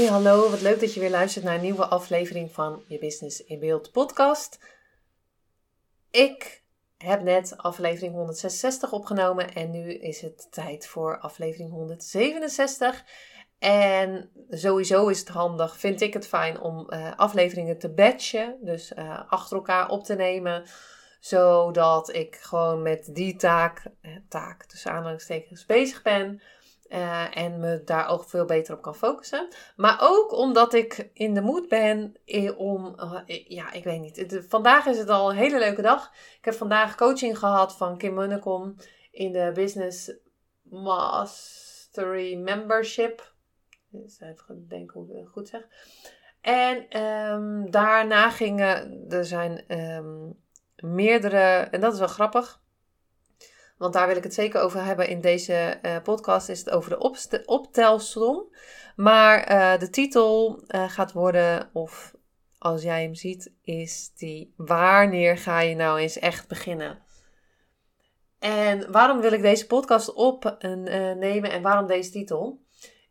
Hey, hallo. Wat leuk dat je weer luistert naar een nieuwe aflevering van je Business in Beeld podcast. Ik heb net aflevering 166 opgenomen en nu is het tijd voor aflevering 167. En sowieso is het handig, vind ik het fijn om uh, afleveringen te batchen, dus uh, achter elkaar op te nemen, zodat ik gewoon met die taak, eh, taak tussen aanhalingstekens, bezig ben. Uh, en me daar ook veel beter op kan focussen. Maar ook omdat ik in de moed ben om, uh, ja, ik weet niet. Vandaag is het al een hele leuke dag. Ik heb vandaag coaching gehad van Kim Munnekom in de Business Mastery Membership. Dus even denken hoe ik het goed zeg. En um, daarna gingen, er zijn um, meerdere, en dat is wel grappig. Want daar wil ik het zeker over hebben in deze uh, podcast. Is het over de optelsom. Maar uh, de titel uh, gaat worden, of als jij hem ziet, is die Wanneer ga je nou eens echt beginnen? En waarom wil ik deze podcast opnemen en waarom deze titel?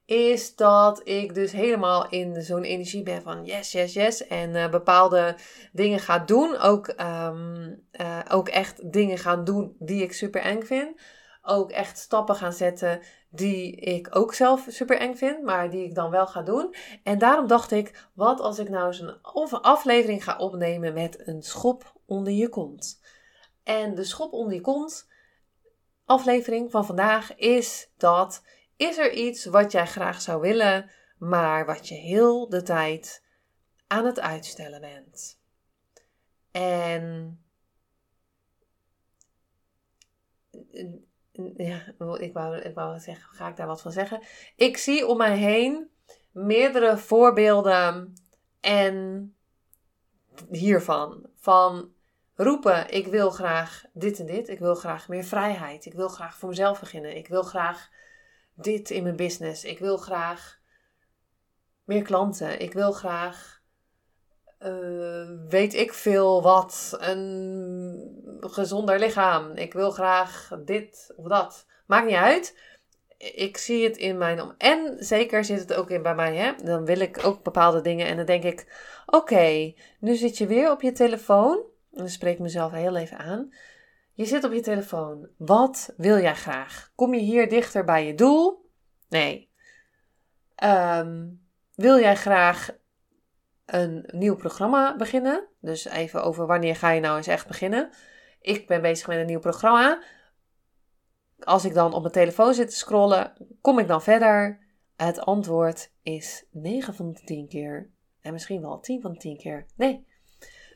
Is dat ik dus helemaal in zo'n energie ben van yes, yes, yes. En uh, bepaalde dingen ga doen. Ook, um, uh, ook echt dingen gaan doen die ik super eng vind. Ook echt stappen gaan zetten die ik ook zelf super eng vind, maar die ik dan wel ga doen. En daarom dacht ik, wat als ik nou eens een aflevering ga opnemen met een schop onder je kont. En de schop onder je kont aflevering van vandaag is dat is er iets wat jij graag zou willen, maar wat je heel de tijd aan het uitstellen bent? En ja, ik wou, ik wou zeggen, ga ik daar wat van zeggen? Ik zie om mij heen meerdere voorbeelden en hiervan. Van roepen, ik wil graag dit en dit. Ik wil graag meer vrijheid. Ik wil graag voor mezelf beginnen. Ik wil graag dit in mijn business. Ik wil graag meer klanten. Ik wil graag, uh, weet ik veel wat, een gezonder lichaam. Ik wil graag dit of dat. Maakt niet uit. Ik zie het in mijn om. En zeker zit het ook in bij mij. Hè? Dan wil ik ook bepaalde dingen. En dan denk ik: oké, nu zit je weer op je telefoon. En dan spreek ik mezelf heel even aan. Je zit op je telefoon. Wat wil jij graag? Kom je hier dichter bij je doel? Nee. Um, wil jij graag een nieuw programma beginnen? Dus even over wanneer ga je nou eens echt beginnen? Ik ben bezig met een nieuw programma. Als ik dan op mijn telefoon zit te scrollen, kom ik dan verder? Het antwoord is 9 van de 10 keer. En misschien wel 10 van de 10 keer. Nee,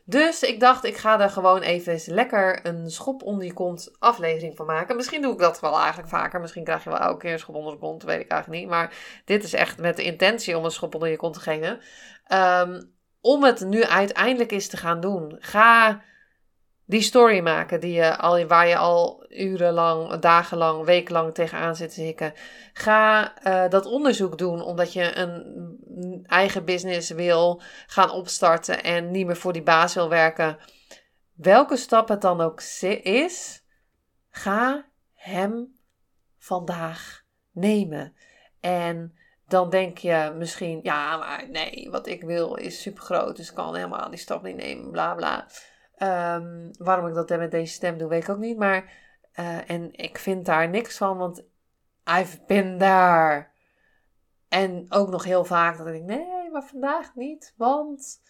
dus ik dacht, ik ga er gewoon even lekker een schop onder je kont aflevering van maken. Misschien doe ik dat wel eigenlijk vaker. Misschien krijg je wel elke keer een schop onder de kont, weet ik eigenlijk niet. Maar dit is echt met de intentie om een schop onder je kont te geven. Um, om het nu uiteindelijk eens te gaan doen. Ga die story maken die je al, waar je al urenlang, dagenlang, wekenlang tegenaan zit te hikken. Ga uh, dat onderzoek doen omdat je een eigen business wil gaan opstarten en niet meer voor die baas wil werken. Welke stap het dan ook is, ga hem vandaag nemen. En dan denk je misschien, ja, maar nee, wat ik wil is super groot, dus ik kan helemaal die stap niet nemen, bla bla. Um, waarom ik dat met deze stem doe, weet ik ook niet. Maar, uh, en ik vind daar niks van, want I've been there. En ook nog heel vaak dat ik nee, maar vandaag niet, want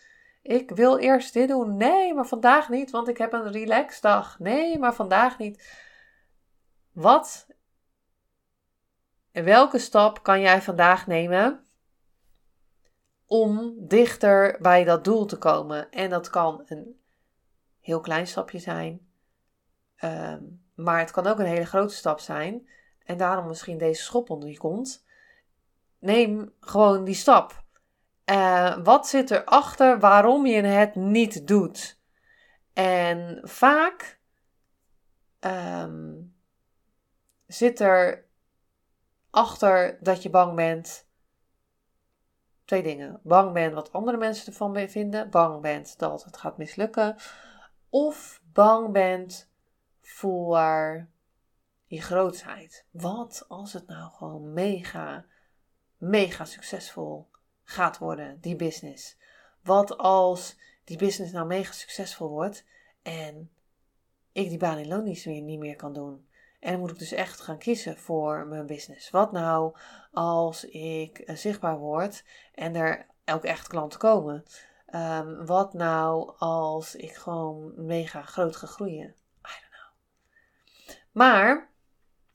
ik wil eerst dit doen. Nee, maar vandaag niet, want ik heb een relaxdag. Nee, maar vandaag niet. Wat? En welke stap kan jij vandaag nemen om dichter bij dat doel te komen? En dat kan een heel klein stapje zijn. Ehm, maar het kan ook een hele grote stap zijn. En daarom misschien deze schop onder je kont. neem gewoon die stap. Uh, wat zit erachter waarom je het niet doet? En vaak um, zit er achter dat je bang bent. Twee dingen. Bang bent wat andere mensen ervan vinden. Bang bent dat het gaat mislukken. Of bang bent voor je grootheid. Wat als het nou gewoon mega, mega succesvol gaat worden, die business? Wat als die business nou mega succesvol wordt en ik die baan in loondienst weer niet meer kan doen? En dan moet ik dus echt gaan kiezen voor mijn business. Wat nou als ik eh, zichtbaar word en er ook echt klanten komen? Um, wat nou als ik gewoon mega groot ga groeien? I don't know. Maar,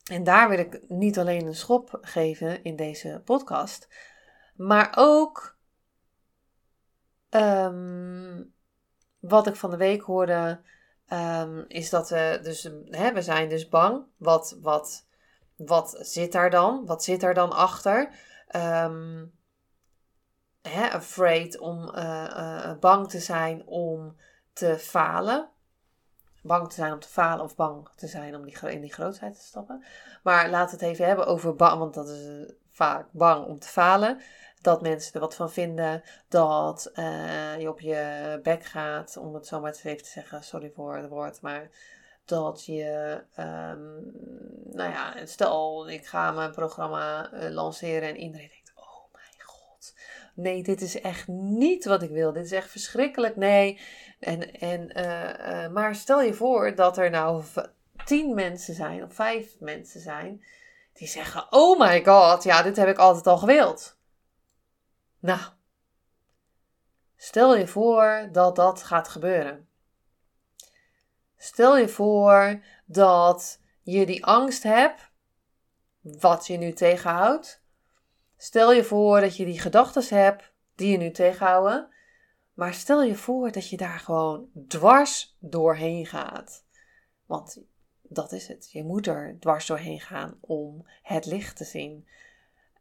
en daar wil ik niet alleen een schop geven in deze podcast, maar ook um, wat ik van de week hoorde um, is dat we dus, hè, we zijn dus bang. Wat, wat, wat zit daar dan? Wat zit er dan achter? Um, hè, afraid om uh, uh, bang te zijn om te falen. Bang te zijn om te falen of bang te zijn om die, in die grootheid te stappen. Maar we het even hebben over bang, want dat is vaak bang om te falen dat mensen er wat van vinden, dat je op je bek gaat, om het zo maar even te zeggen, sorry voor het woord, maar dat je, um, nou ja, stel ik ga mijn programma lanceren en iedereen denkt, oh mijn god, nee, dit is echt niet wat ik wil, dit is echt verschrikkelijk, nee. En, en, uh, maar stel je voor dat er nou tien mensen zijn of vijf mensen zijn die zeggen, oh my god, ja, dit heb ik altijd al gewild. Nou, stel je voor dat dat gaat gebeuren. Stel je voor dat je die angst hebt, wat je nu tegenhoudt. Stel je voor dat je die gedachten hebt die je nu tegenhouden. Maar stel je voor dat je daar gewoon dwars doorheen gaat. Want dat is het. Je moet er dwars doorheen gaan om het licht te zien.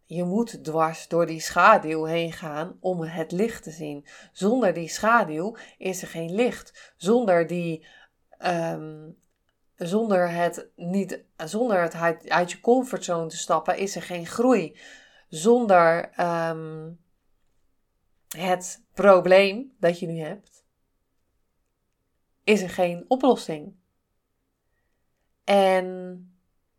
Je moet dwars door die schaduw heen gaan om het licht te zien. Zonder die schaduw is er geen licht. Zonder die. Um, zonder het, niet, zonder het uit, uit, je comfortzone te stappen is er geen groei. Zonder um, het probleem dat je nu hebt, is er geen oplossing. En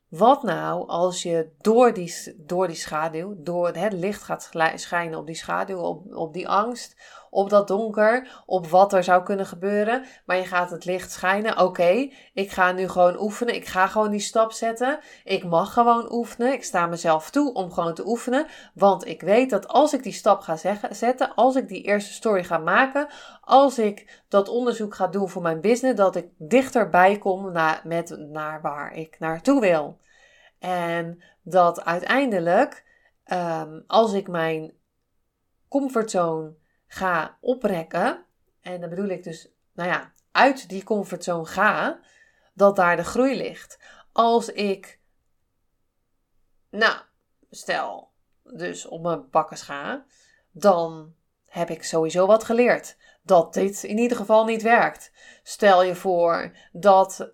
wat nou als je door die, door die schaduw, door het licht gaat schijnen op die schaduw, op, op die angst, op dat donker, op wat er zou kunnen gebeuren, maar je gaat het licht schijnen. Oké, ik ga nu gewoon oefenen, ik ga gewoon die stap zetten. Ik mag gewoon oefenen, ik sta mezelf toe om gewoon te oefenen, want ik weet dat als ik die stap ga zetten, als ik die eerste story ga maken, als ik dat onderzoek ga doen voor mijn business, dat ik dichterbij kom naar, met, naar waar ik naartoe wil. En dat uiteindelijk, um, als ik mijn comfortzone ga oprekken, en dan bedoel ik dus, nou ja, uit die comfortzone ga, dat daar de groei ligt. Als ik, nou, stel, dus op mijn bakkers ga, dan heb ik sowieso wat geleerd dat dit in ieder geval niet werkt. Stel je voor dat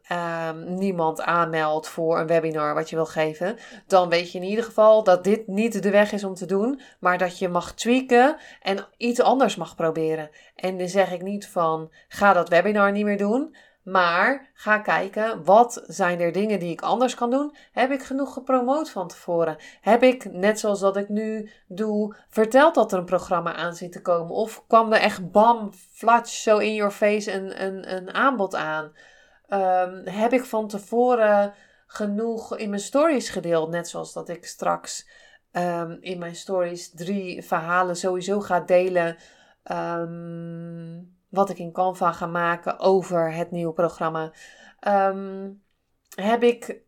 um, niemand aanmeldt voor een webinar wat je wil geven. Dan weet je in ieder geval dat dit niet de weg is om te doen. Maar dat je mag tweaken en iets anders mag proberen. En dan zeg ik niet van ga dat webinar niet meer doen. Maar ga kijken, wat zijn er dingen die ik anders kan doen? Heb ik genoeg gepromoot van tevoren? Heb ik, net zoals dat ik nu doe, verteld dat er een programma aan zit te komen? Of kwam er echt bam, flatsch, zo in your face een, een, een aanbod aan? Um, heb ik van tevoren genoeg in mijn stories gedeeld? Net zoals dat ik straks um, in mijn stories drie verhalen sowieso ga delen. Um, wat ik in Canva ga maken over het nieuwe programma. Ehm, heb ik,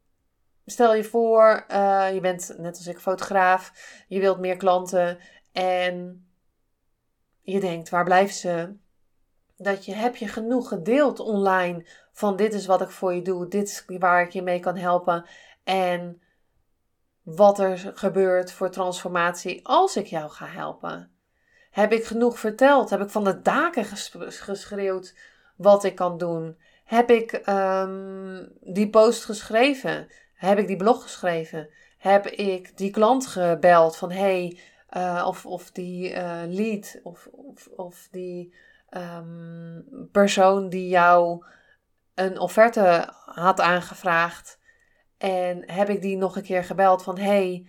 stel je voor, uh, je bent net als ik fotograaf, je wilt meer klanten en je denkt, waar blijven ze? Dat je, heb je genoeg gedeeld online van dit is wat ik voor je doe, dit is waar ik je mee kan helpen. En wat er gebeurt voor transformatie als ik jou ga helpen? Heb ik genoeg verteld? Heb ik van de daken geschreeuwd wat ik kan doen? Heb ik um, die post geschreven? Heb ik die blog geschreven? Heb ik die klant gebeld van hey, uh, of, of die uh, lead of, of, of die um, persoon die jou een offerte had aangevraagd. En heb ik die nog een keer gebeld van hey,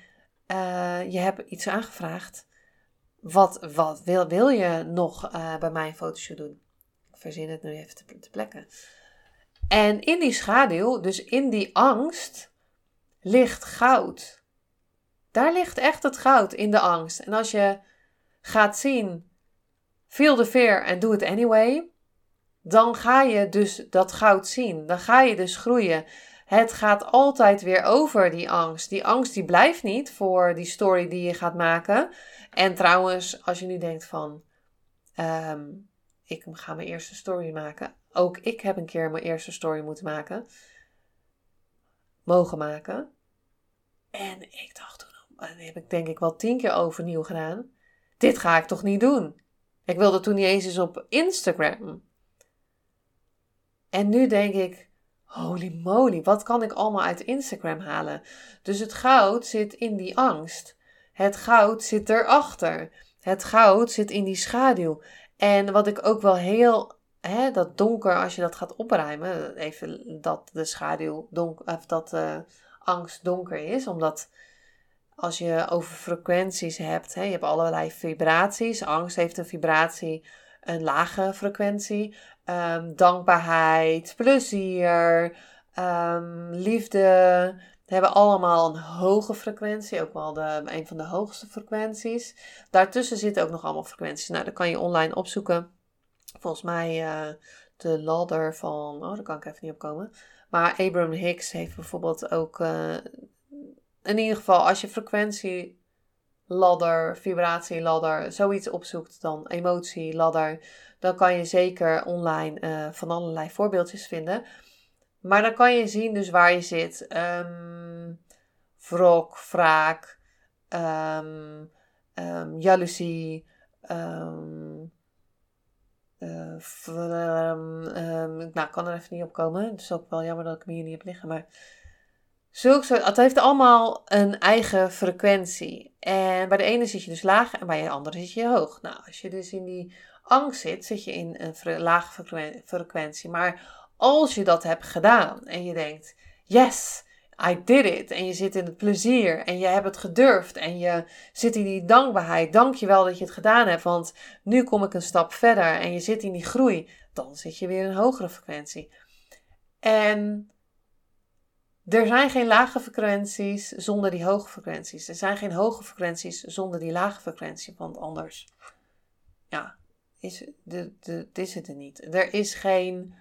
uh, je hebt iets aangevraagd. Wat, wat wil, wil je nog bij mij een fotoshoot doen? Ik verzin het nu even te, plekken. En in die schaduw, dus in die angst, ligt goud. Daar ligt echt het goud in de angst. En als je gaat zien, feel the fear and do it anyway, dan ga je dus dat goud zien. Dan ga je dus groeien. Het gaat altijd weer over die angst. Die angst die blijft niet voor die story die je gaat maken. En trouwens, als je nu denkt van, um, ik ga mijn eerste story maken. Ook ik heb een keer mijn eerste story moeten maken. Mogen maken. En ik dacht toen, dat heb ik denk ik wel tien keer overnieuw gedaan. Dit ga ik toch niet doen? Ik wilde toen niet eens eens op Instagram. En nu denk ik, holy moly, wat kan ik allemaal uit Instagram halen? Dus het goud zit in die angst. Het goud zit erachter. Het goud zit in die schaduw. En wat ik ook wel heel, hè, dat donker, als je dat gaat opruimen, even dat de schaduw donker, of dat de angst donker is, omdat als je over frequenties hebt, hè, je hebt allerlei vibraties. Angst heeft een vibratie, een lage frequentie. Um, dankbaarheid, plezier, um, liefde, hebben allemaal een hoge frequentie, ook wel de, een van de hoogste frequenties. Daartussen zitten ook nog allemaal frequenties. Nou, dat kan je online opzoeken. Volgens mij uh, de ladder van, oh, daar kan ik even niet op komen. Maar Abraham Hicks heeft bijvoorbeeld ook, uh, in ieder geval, als je frequentie ladder, vibratie ladder, zoiets opzoekt, dan emotie ladder, dan kan je zeker online uh, van allerlei voorbeeldjes vinden. Maar dan kan je zien dus waar je zit. Um, wrok, wraak, um, jaloezie, uh, nou, ik kan er even niet op komen. Het is ook wel jammer dat ik hem hier niet heb liggen. Maar het heeft allemaal een eigen frequentie. En bij de ene zit je dus laag en bij de andere zit je hoog. Nou, als je dus in die angst zit, zit je in een lage frequentie. Maar als je dat hebt gedaan en je denkt, yes, I did it. En je zit in het plezier en je hebt het gedurfd en je zit in die dankbaarheid. Dank je wel dat je het gedaan hebt, want nu kom ik een stap verder en je zit in die groei. Dan zit je weer in een hogere frequentie. En er zijn geen lage frequenties zonder die hoge frequenties. Er zijn geen hoge frequenties zonder die lage frequentie, want anders, ja, is, de, de, is het er niet. Er is geen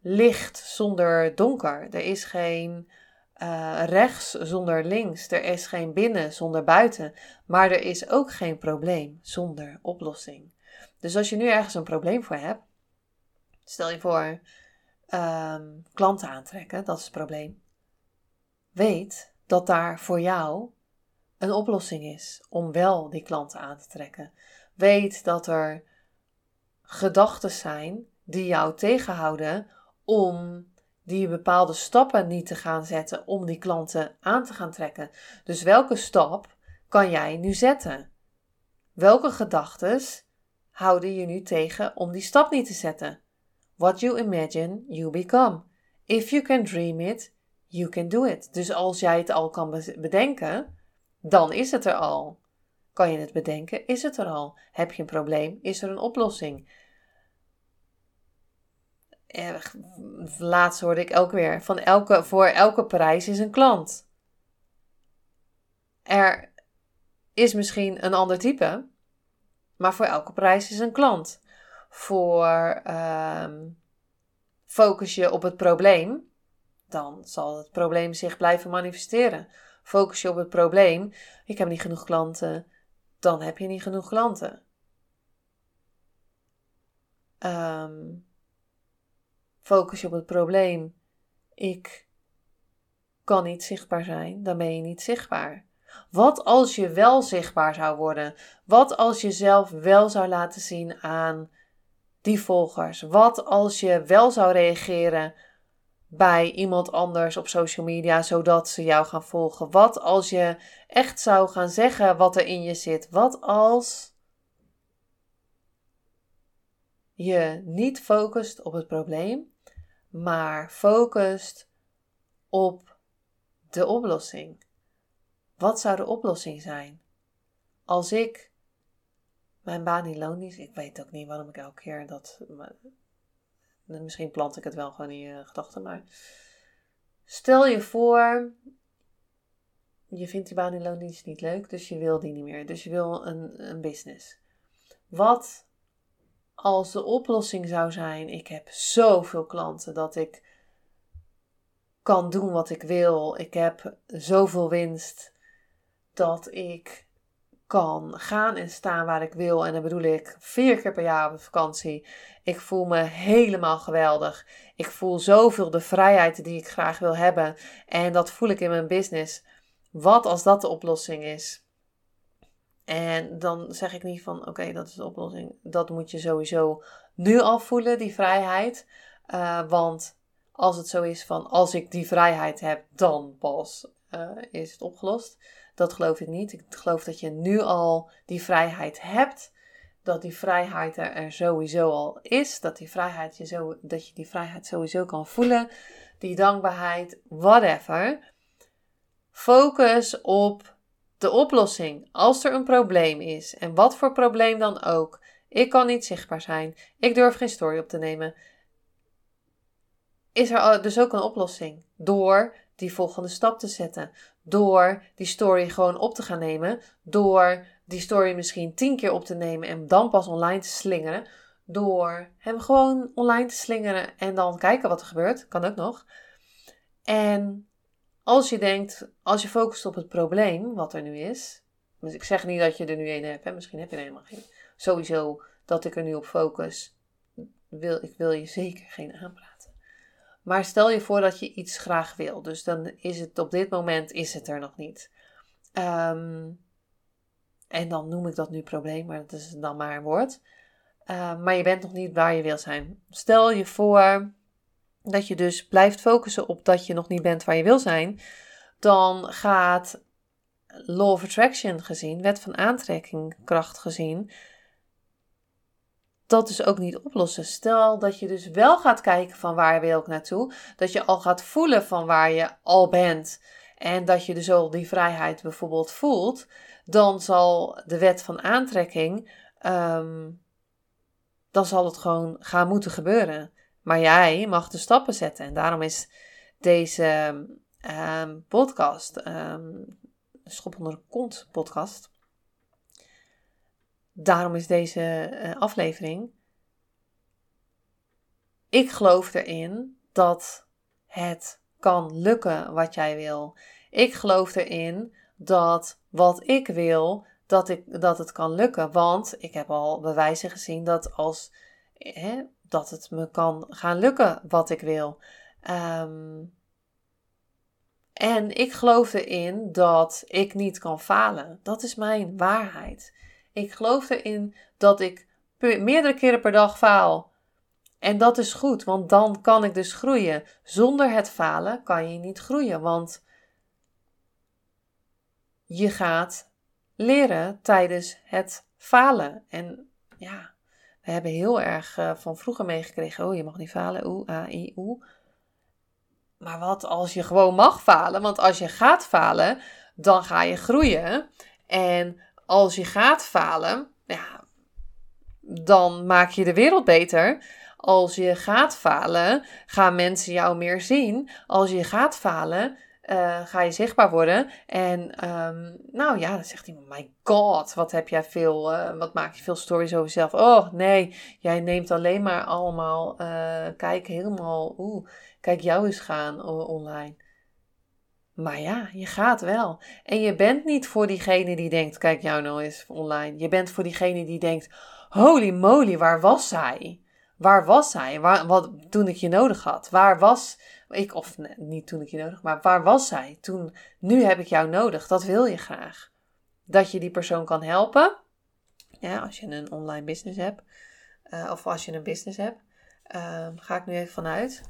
licht zonder donker. Er is geen uh, rechts zonder links. Er is geen binnen zonder buiten. Maar er is ook geen probleem zonder oplossing. Dus als je nu ergens een probleem voor hebt, stel je voor um, klanten aantrekken, dat is het probleem. Weet dat daar voor jou een oplossing is om wel die klanten aan te trekken. Weet dat er gedachten zijn die jou tegenhouden om die bepaalde stappen niet te gaan zetten om die klanten aan te gaan trekken. Dus welke stap kan jij nu zetten? Welke gedachten houden je nu tegen om die stap niet te zetten? What you imagine, you become. If you can dream it, you can do it. Dus als jij het al kan bedenken, dan is het er al. Kan je het bedenken, is het er al. Heb je een probleem, is er een oplossing. Eh, laatst hoorde ik ook weer van elke, voor elke prijs is een klant. Er is misschien een ander type, maar voor elke prijs is een klant. Voor um, focus je op het probleem, dan zal het probleem zich blijven manifesteren. Focus je op het probleem, ik heb niet genoeg klanten, dan heb je niet genoeg klanten. Um, Focus je op het probleem. Ik kan niet zichtbaar zijn, dan ben je niet zichtbaar. Wat als je wel zichtbaar zou worden? Wat als je zelf wel zou laten zien aan die volgers? Wat als je wel zou reageren bij iemand anders op social media, zodat ze jou gaan volgen? Wat als je echt zou gaan zeggen wat er in je zit? Wat als je niet focust op het probleem, maar focust op de oplossing? Wat zou de oplossing zijn? Als ik mijn baan in loondienst, ik weet ook niet waarom ik elke keer dat. Misschien plant ik het wel gewoon in je gedachten, maar. Stel je voor, je vindt die baan in niet leuk, dus je wil die niet meer. Dus je wil een, een business. Wat als de oplossing zou zijn: ik heb zoveel klanten dat ik kan doen wat ik wil. Ik heb zoveel winst dat ik kan gaan en staan waar ik wil. En dan bedoel ik vier keer per jaar op vakantie. Ik voel me helemaal geweldig. Ik voel zoveel de vrijheid die ik graag wil hebben. En dat voel ik in mijn business. Wat als dat de oplossing is? En dan zeg ik niet van oké, dat is de oplossing. Dat moet je sowieso nu al voelen, die vrijheid. Uh, want als het zo is van als ik die vrijheid heb, dan pas uh, is het opgelost. Dat geloof ik niet. Ik geloof dat je nu al die vrijheid hebt. Dat die vrijheid er, er sowieso al is. Dat, die vrijheid je zo, dat je die vrijheid sowieso kan voelen. Die dankbaarheid, whatever. Focus op de oplossing. Als er een probleem is. En wat voor probleem dan ook. Ik kan niet zichtbaar zijn. Ik durf geen story op te nemen. Is er dus ook een oplossing? Door die volgende stap te zetten. Door die story gewoon op te gaan nemen. Door die story misschien tien keer op te nemen en dan pas online te slingeren. Door hem gewoon online te slingeren en dan kijken wat er gebeurt. Kan ook nog. En als je denkt, als je focust op het probleem wat er nu is. Dus ik zeg niet dat je er nu één hebt. Hè? Misschien heb je er helemaal geen. Sowieso dat ik er nu op focus. Wil, ik wil je zeker geen aanpraten. Maar stel je voor dat je iets graag wil. Dus dan is het op dit moment is het er nog niet. Ehm, en dan noem ik dat nu probleem, maar dat is dan maar een woord. Uh, maar je bent nog niet waar je wil zijn. Stel je voor dat je dus blijft focussen op dat je nog niet bent waar je wil zijn. Dan gaat Law of Attraction gezien, wet van aantrekking kracht gezien, dat dus ook niet oplossen. Stel dat je dus wel gaat kijken van waar wil ik naartoe, dat je al gaat voelen van waar je al bent en dat je dus al die vrijheid bijvoorbeeld voelt, dan zal de wet van aantrekking, um, dan zal het gewoon gaan moeten gebeuren. Maar jij mag de stappen zetten en daarom is deze um, podcast, um, Schop onder de kont podcast, Daarom is deze uh, aflevering. Ik geloof erin dat het kan lukken wat jij wil. Ik geloof erin dat wat ik wil, dat, ik, dat het kan lukken. Want ik heb al bewijzen gezien dat, als, hè, dat het me kan gaan lukken wat ik wil. Um, en ik geloof erin dat ik niet kan falen. Dat is mijn waarheid. Ik geloof erin dat ik meerdere keren per dag faal. En dat is goed, want dan kan ik dus groeien. Zonder het falen kan je niet groeien, want je gaat leren tijdens het falen. En ja, we hebben heel erg uh, van vroeger meegekregen: oh, je mag niet falen, oeh, a, i, oe. Maar wat als je gewoon mag falen? Want als je gaat falen, dan ga je groeien. En als je gaat falen, ja, dan maak je de wereld beter. Als je gaat falen, gaan mensen jou meer zien. Als je gaat falen, uh, ga je zichtbaar worden. En um, nou ja, dan zegt iemand: My god, wat heb jij veel, uh, wat maak je veel stories over jezelf? Oh nee, jij neemt alleen maar allemaal, uh, kijk helemaal, oeh, kijk jou eens gaan online. Maar ja, je gaat wel. En je bent niet voor diegene die denkt: kijk jou nou eens online. Je bent voor diegene die denkt: holy moly, waar was zij? Waar was zij? Waar, wat, toen ik je nodig had? Waar was ik, of niet toen ik je nodig, maar waar was zij? Toen, nu heb ik jou nodig. Dat wil je graag. Dat je die persoon kan helpen. Ja, als je een online business hebt. Uh, of als je een business hebt. Uh, ga ik nu even vanuit.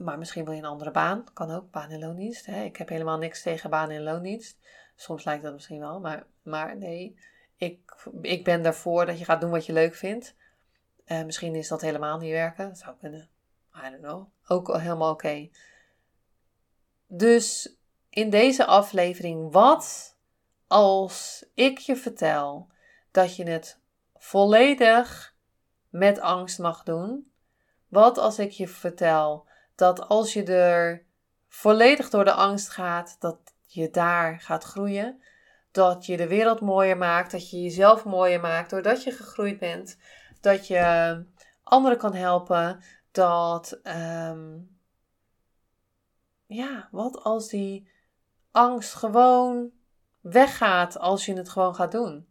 Maar misschien wil je een andere baan. Kan ook, baan en loondienst. Hè? Ik heb helemaal niks tegen baan en loondienst. Soms lijkt dat misschien wel, maar, maar nee. Ik, ik ben daarvoor dat je gaat doen wat je leuk vindt. Uh, misschien is dat helemaal niet werken. Dat zou kunnen. I don't know. Ook helemaal oké. Dus in deze aflevering, wat als ik je vertel dat je het volledig met angst mag doen? Wat als ik je vertel dat als je er volledig door de angst gaat, dat je daar gaat groeien? Dat je de wereld mooier maakt, dat je jezelf mooier maakt doordat je gegroeid bent, dat je anderen kan helpen, dat, ehm, ja, wat als die angst gewoon weggaat als je het gewoon gaat doen?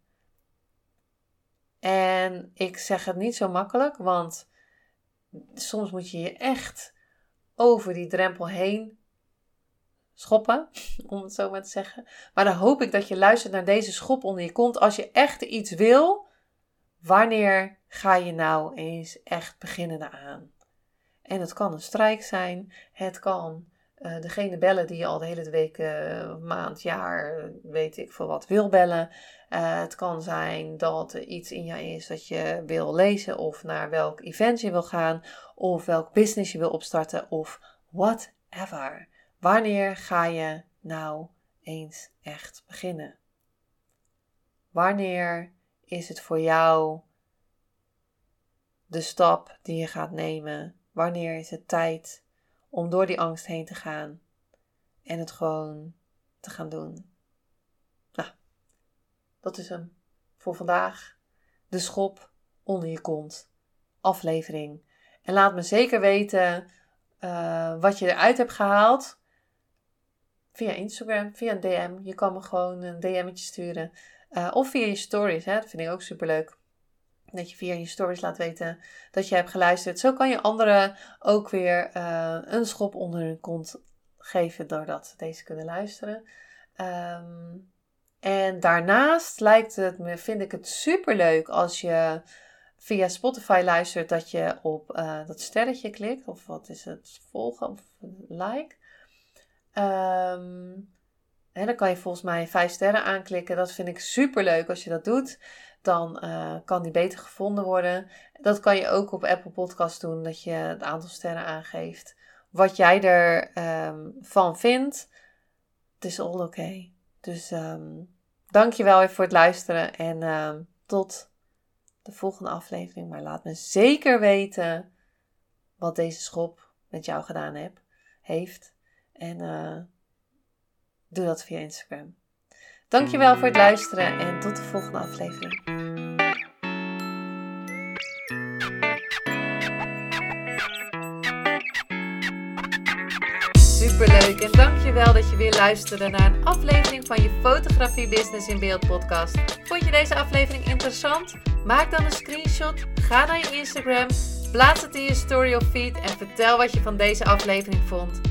En ik zeg het niet zo makkelijk, want soms moet je je echt over die drempel heen schoppen, om het zo maar te zeggen. Maar dan hoop ik dat je luistert naar deze schop onder je kont. Als je echt iets wil, wanneer ga je nou eens echt beginnen aan? En het kan een strijk zijn, het kan uh, degene bellen die je al de hele week, uh, maand, jaar, weet ik veel wat, wil bellen. Uh, het kan zijn dat er iets in jou is dat je wil lezen of naar welk event je wil gaan of welk business je wil opstarten of whatever. Wanneer ga je nou eens echt beginnen? Wanneer is het voor jou de stap die je gaat nemen Wanneer is het tijd om door die angst heen te gaan en het gewoon te gaan doen? Nou, dat is hem voor vandaag. De schop onder je kont. Aflevering. En laat me zeker weten uh, wat je eruit hebt gehaald. Via Instagram, via een DM. Je kan me gewoon een DM'tje sturen. Uh, of via je stories, hè? dat vind ik ook super leuk. Dat je via je stories laat weten dat je hebt geluisterd. Zo kan je anderen ook weer uh, een schop onder hun kont geven doordat deze kunnen luisteren. Um, en daarnaast lijkt het me, vind ik het super leuk als je via Spotify luistert dat je op uh, dat sterretje klikt. Of wat is het? Volgen of like. Um, dan kan je volgens mij vijf sterren aanklikken. Dat vind ik super leuk als je dat doet dan uh, kan die beter gevonden worden. Dat kan je ook op Apple Podcast doen, dat je het aantal sterren aangeeft. Wat jij ervan um, van vindt, het is all oké. Okay. Dus um, dankjewel weer voor het luisteren en um, tot de volgende aflevering. Maar laat me zeker weten wat deze schop met jou gedaan heeft. En uh, doe dat via Instagram. Dankjewel voor het luisteren en tot de volgende aflevering. Superleuk en dankjewel dat je weer luisterde naar een aflevering van je Fotografie Business in Beeld podcast. Vond je deze aflevering interessant? Maak dan een screenshot, ga naar je Instagram, plaats het in je story of feed en vertel wat je van deze aflevering vond.